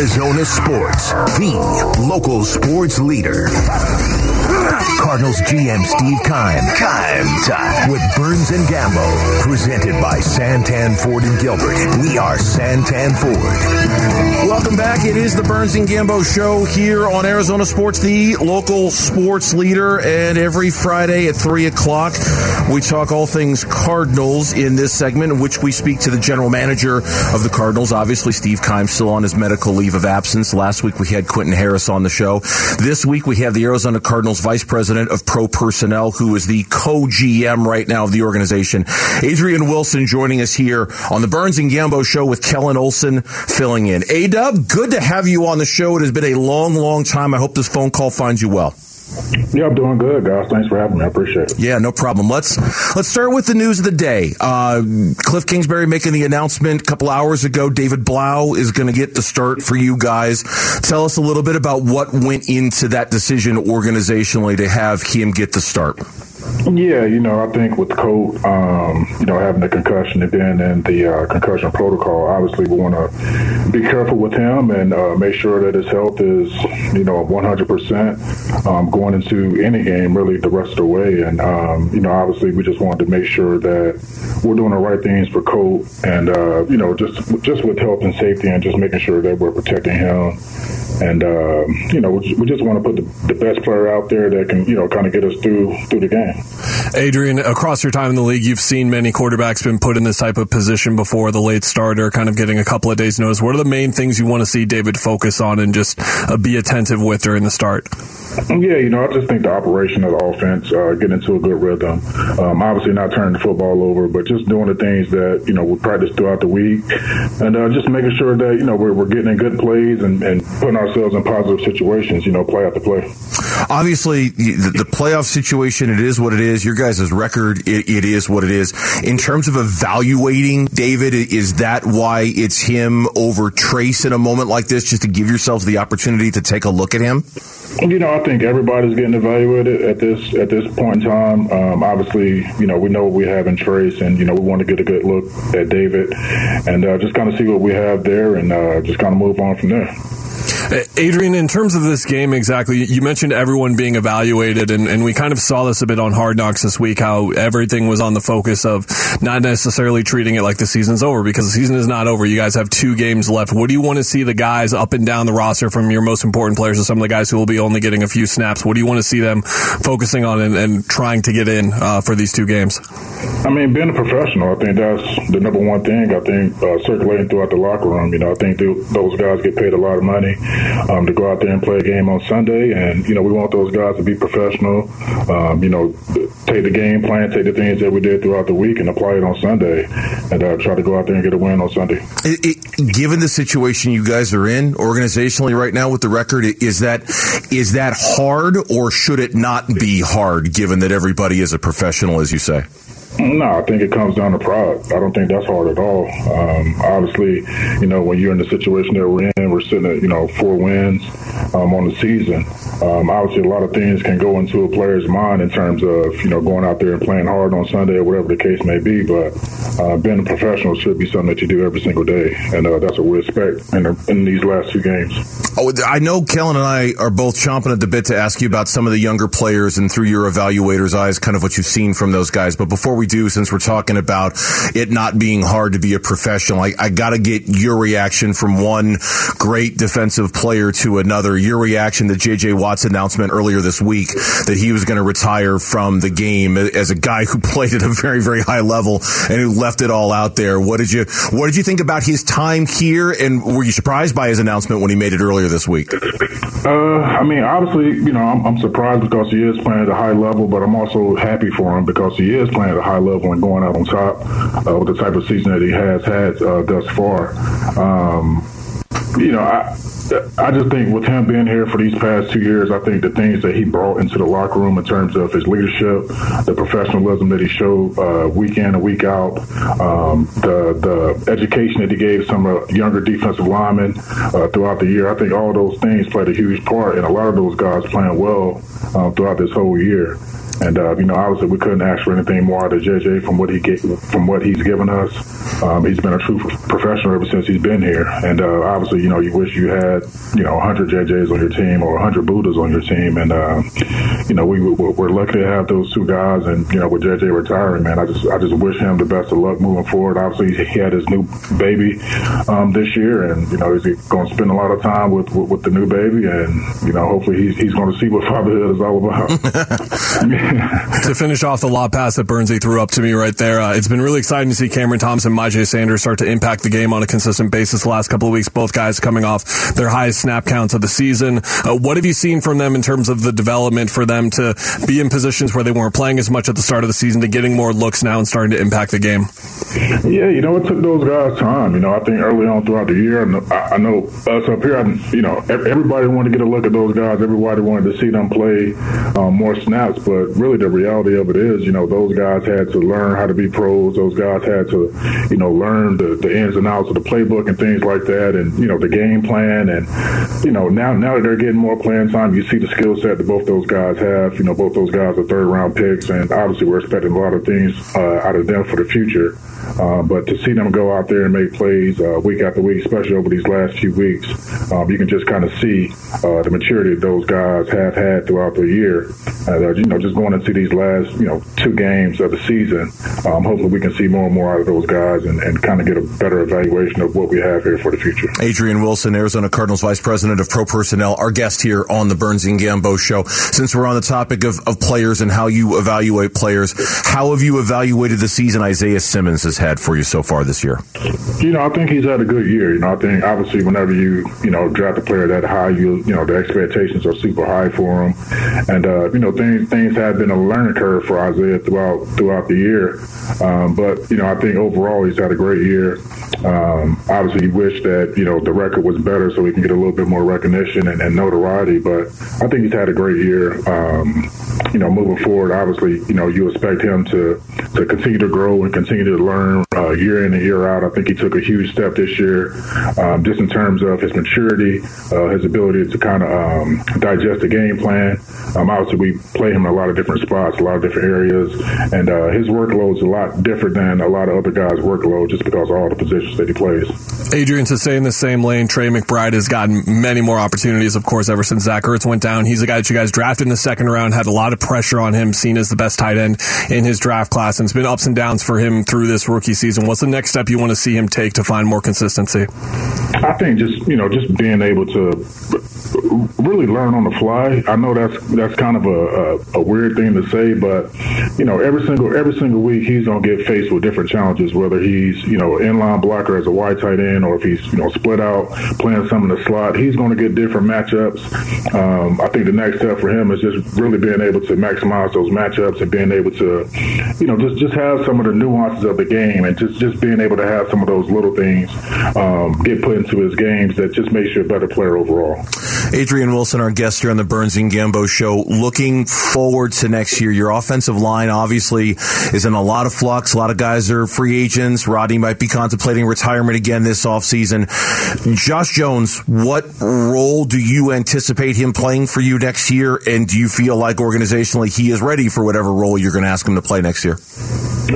Arizona Sports, the local sports leader. Cardinals GM Steve Keim. Keim time. With Burns and Gambo. Presented by Santan Ford and Gilbert. We are Santan Ford. Welcome back. It is the Burns and Gambo show here on Arizona Sports, the local sports leader. And every Friday at 3 o'clock, we talk all things Cardinals in this segment, in which we speak to the general manager of the Cardinals. Obviously, Steve Keim still on his medical leave of absence. Last week, we had Quentin Harris on the show. This week, we have the Arizona Cardinals vice president of pro personnel, who is the co GM right now of the organization. Adrian Wilson joining us here on the Burns and Gambo show with Kellan Olson filling in. A Dub, good to have you on the show. It has been a long, long time. I hope this phone call finds you well. Yeah, I'm doing good, guys. Thanks for having me. I appreciate it. Yeah, no problem. Let's let's start with the news of the day. Uh, Cliff Kingsbury making the announcement a couple hours ago. David Blough is going to get the start for you guys. Tell us a little bit about what went into that decision organizationally to have him get the start. Yeah, you know, I think with Colt, um, you know, having the concussion and being in the uh, concussion protocol, obviously we want to be careful with him and uh, make sure that his health is, you know, 100% um, going into any game really the rest of the way. And, um, you know, obviously we just wanted to make sure that we're doing the right things for Colt and, uh, you know, just just with health and safety and just making sure that we're protecting him and uh, you know we just want to put the, the, best player out there that can you know kind of get us through through the game. Adrian, across your time in the league, you've seen many quarterbacks been put in this type of position before, the late starter, kind of getting a couple of days notice. What are the main things you want to see David focus on and just uh, be attentive with during the start? Yeah, you know, I just think the operation of the offense, uh, getting into a good rhythm. Um, obviously, not turning the football over, but just doing the things that you know we practice throughout the week, and uh, just making sure that you know we're, we're getting in good plays and, and putting ourselves in positive situations. You know, play after play. Obviously, the, the playoff situation, it is what it is. Your guys' record, it, it is what it is. In terms of evaluating David, is that why it's him over Trace in a moment like this, just to give yourselves the opportunity to take a look at him? You know, I think everybody's getting evaluated at this at this point in time. Um, obviously, you know, we know what we have in Trace, and you know, we want to get a good look at David, and uh, just kind of see what we have there, and uh, just kind of move on from there. Adrian, in terms of this game exactly, you mentioned everyone being evaluated, and, and we kind of saw this a bit on Hard Knocks this week, how everything was on the focus of not necessarily treating it like the season's over because the season is not over. You guys have two games left. What do you want to see the guys up and down the roster from your most important players to some of the guys who will be only getting a few snaps? What do you want to see them focusing on and, and trying to get in uh, for these two games? I mean, being a professional, I think that's the number one thing. I think uh, circulating throughout the locker room. You know, I think those guys get paid a lot of money um, to go out there and play a game on Sunday. And, you know, we want those guys to be professional, um, you know, take the game plan, take the things that we did throughout the week and apply it on Sunday and uh, try to go out there and get a win on Sunday. It, it, given the situation you guys are in organizationally right now with the record, is that is that hard or should it not be hard given that everybody is a professional, as you say? No, I think it comes down to pride. I don't think that's hard at all. Um, obviously, you know, when you're in the situation that we're in, we're sitting at, you know, four wins um, on the season. Um, obviously, a lot of things can go into a player's mind in terms of, you know, going out there and playing hard on Sunday or whatever the case may be. But uh, being a professional should be something that you do every single day. And uh, that's what we expect in, the, in these last two games. Oh, I know Kellan and I are both chomping at the bit to ask you about some of the younger players and through your evaluator's eyes, kind of what you've seen from those guys. But before we do, since we're talking about it not being hard to be a professional, I, I got to get your reaction from one great defensive player to another. Your reaction to J.J. Watt's announcement earlier this week that he was going to retire from the game as a guy who played at a very, very high level and who left it all out there. What did you What did you think about his time here? And were you surprised by his announcement when he made it earlier this week? Uh, I mean, obviously, you know, I'm, I'm surprised because he is playing at a high level, but I'm also happy for him because he is playing at a high level and going out on top uh, with the type of season that he has had uh, thus far. Um, you know, I, I just think with him being here for these past two years, I think the things that he brought into the locker room in terms of his leadership, the professionalism that he showed uh, week in and week out, um, the the education that he gave some uh, younger defensive linemen uh, throughout the year, I think all those things played a huge part in a lot of those guys playing well uh, throughout this whole year. And uh, you know, obviously, we couldn't ask for anything more out of JJ from what he get, from what he's given us. Um, he's been a true professional ever since he's been here. And uh, obviously, you know, you wish you had you know 100 JJs on your team or 100 Buddas on your team. And uh, you know, we we're lucky to have those two guys. And you know, with JJ retiring, man, I just I just wish him the best of luck moving forward. Obviously, he had his new baby um, this year, and you know, he's going to spend a lot of time with, with, with the new baby, and you know, hopefully he's he's going to see what fatherhood is all about. to finish off the lob pass that Burnsy threw up to me right there, uh, it's been really exciting to see Cameron Thompson, Myjai Sanders start to impact the game on a consistent basis the last couple of weeks. Both guys coming off their highest snap counts of the season. Uh, what have you seen from them in terms of the development for them to be in positions where they weren't playing as much at the start of the season to getting more looks now and starting to impact the game? Yeah, you know, it took those guys time. You know, I think early on throughout the year, I, I know us up here, I, you know, everybody wanted to get a look at those guys. Everybody wanted to see them play um, more snaps. But really, the reality of it is, you know, those guys had to learn how to be pros. Those guys had to, you know, learn the, the ins and outs of the playbook and things like that, and you know, the game plan. And you know, now now that they're getting more playing time, you see the skill set that both those guys have. You know, both those guys are third round picks, and obviously we're expecting a lot of things uh, out of them for the future. Uh, but to see them go out there and make plays uh, week after week, especially over these last few weeks, um, you can just kind of see uh, the maturity those guys have had throughout the year. And, uh, you know, just going into these last, you know, two games of the season, um, hopefully we can see more and more out of those guys and, and kind of get a better evaluation of what we have here for the future. Adrian Wilson, Arizona Cardinals Vice President of Pro Personnel, our guest here on the Burns and Gambo Show. Since we're on the topic of, of players and how you evaluate players, how have you evaluated the season Isaiah Simmons has had for you so far this year? You know, I think he's had a good year. You know, I think obviously whenever you you know draft a player that high, you you know the expectations are super high for him, and uh, you know things things have been a learning curve for Isaiah throughout throughout the year. Um, but you know, I think overall he's had a great year. Um, obviously, he wished that you know the record was better so he can get a little bit more recognition and, and notoriety. But I think he's had a great year. Um, you know, moving forward, obviously, you know, you expect him to to continue to grow and continue to learn uh, year in and year out. I think he took a huge step this year, um, just in terms of his maturity, uh, his ability to kind of um, digest the game plan. Um, obviously, we play him in a lot of different spots, a lot of different areas, and uh, his workload is a lot different than a lot of other guys' workload just because of all the positions that he plays. Adrian, to stay in the same lane, Trey McBride has gotten many more opportunities, of course, ever since Zach Ertz went down. He's a guy that you guys drafted in the second round, had a lot of pressure on him, seen as the best tight end in his draft class, and it's been ups and downs for him through this rookie season. What's the next step you want to see him take to find more consistency? I think just you know just being able to really learn on the fly. I know that's that's kind of a, a, a, weird thing to say, but you know, every single every single week he's gonna get faced with different challenges. Whether he's you know inline blocker as a wide tight end, or if he's you know split out playing some in the slot, he's gonna get different matchups. Um, I think the next step for him is just really being able to maximize those matchups and being able to, you know, just just have some of the nuances of the game and just just being able to have some of those little things um, get put into his games that just makes you a better player overall. Adrian Wilson, our guest here on the Burns and Gambo show, looking forward to next year. Your offensive line obviously is in a lot of flux. A lot of guys are free agents. Rodney might be contemplating retirement again this offseason. Josh Jones, what role do you anticipate him playing for you next year? And do you feel like organizationally he is ready for whatever role you're going to ask him to play next year?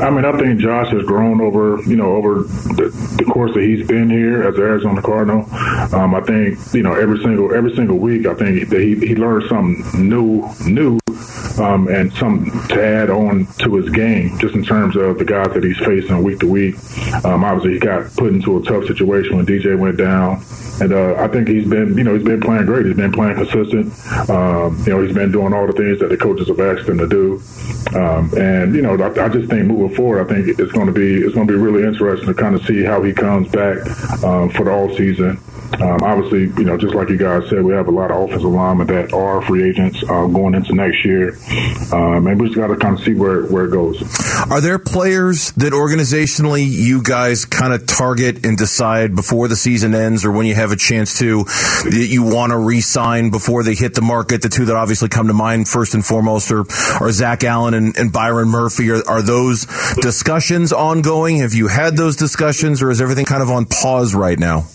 I mean, I think Josh has grown over, you know, over the, the course that he's been here as an Arizona Cardinal. Um, I think, you know, every single every single week, I think that he, he learns something new, new um, and some to add on to his game, just in terms of the guys that he's facing week to week. Um, obviously, he got put into a tough situation when DJ went down, and uh, I think he's been, you know, he's been playing great. He's been playing consistent. Um, you know, he's been doing all the things that the coaches have asked him to do. Um, and you know, I, I, just think moving forward, I think it's going to be it's going to be really interesting to kind of see how he comes back um, for the all season. Um, obviously, you know, just like you guys said, we have a lot of offensive linemen that are free agents uh, going into next year, um, and we just got to kind of see where where it goes. Are there players that organizationally you guys kind of target and decide before the season ends, or when you have a chance to, that you want to re-sign before they hit the market? The two that obviously come to mind first and foremost are, are Zach Allen and, and Byron Murphy. Are, are those discussions ongoing? Have you had those discussions, or is everything kind of on pause right now?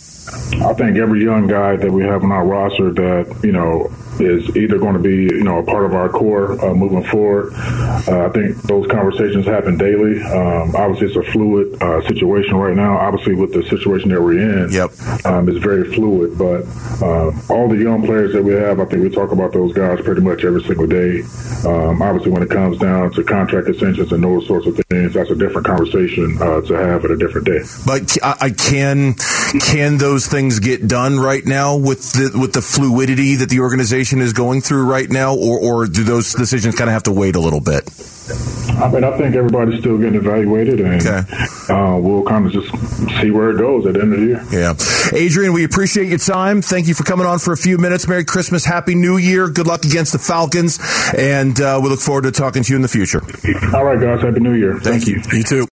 I think every young guy that we have on our roster that, you know, is either going to be you know a part of our core uh, moving forward. Uh, I think those conversations happen daily. Um, obviously, it's a fluid uh, situation right now. Obviously, with the situation that we're in, yep. um, it's very fluid. But uh, all the young players that we have, I think we talk about those guys pretty much every single day. Um, obviously, when it comes down to contract extensions and those sorts of things, that's a different conversation uh, to have at a different day. But I can can those things get done right now with the with the fluidity that the organization is going through right now, or or do those decisions kind of have to wait a little bit? I mean, I think everybody's still getting evaluated, and okay. uh, we'll kind of just see where it goes at the end of the year. Yeah, Adrian, we appreciate your time. Thank you for coming on for a few minutes. Merry Christmas, Happy New Year. Good luck against the Falcons, and uh, we look forward to talking to you in the future. All right, guys. Happy New Year. Thank, Thank you. You too.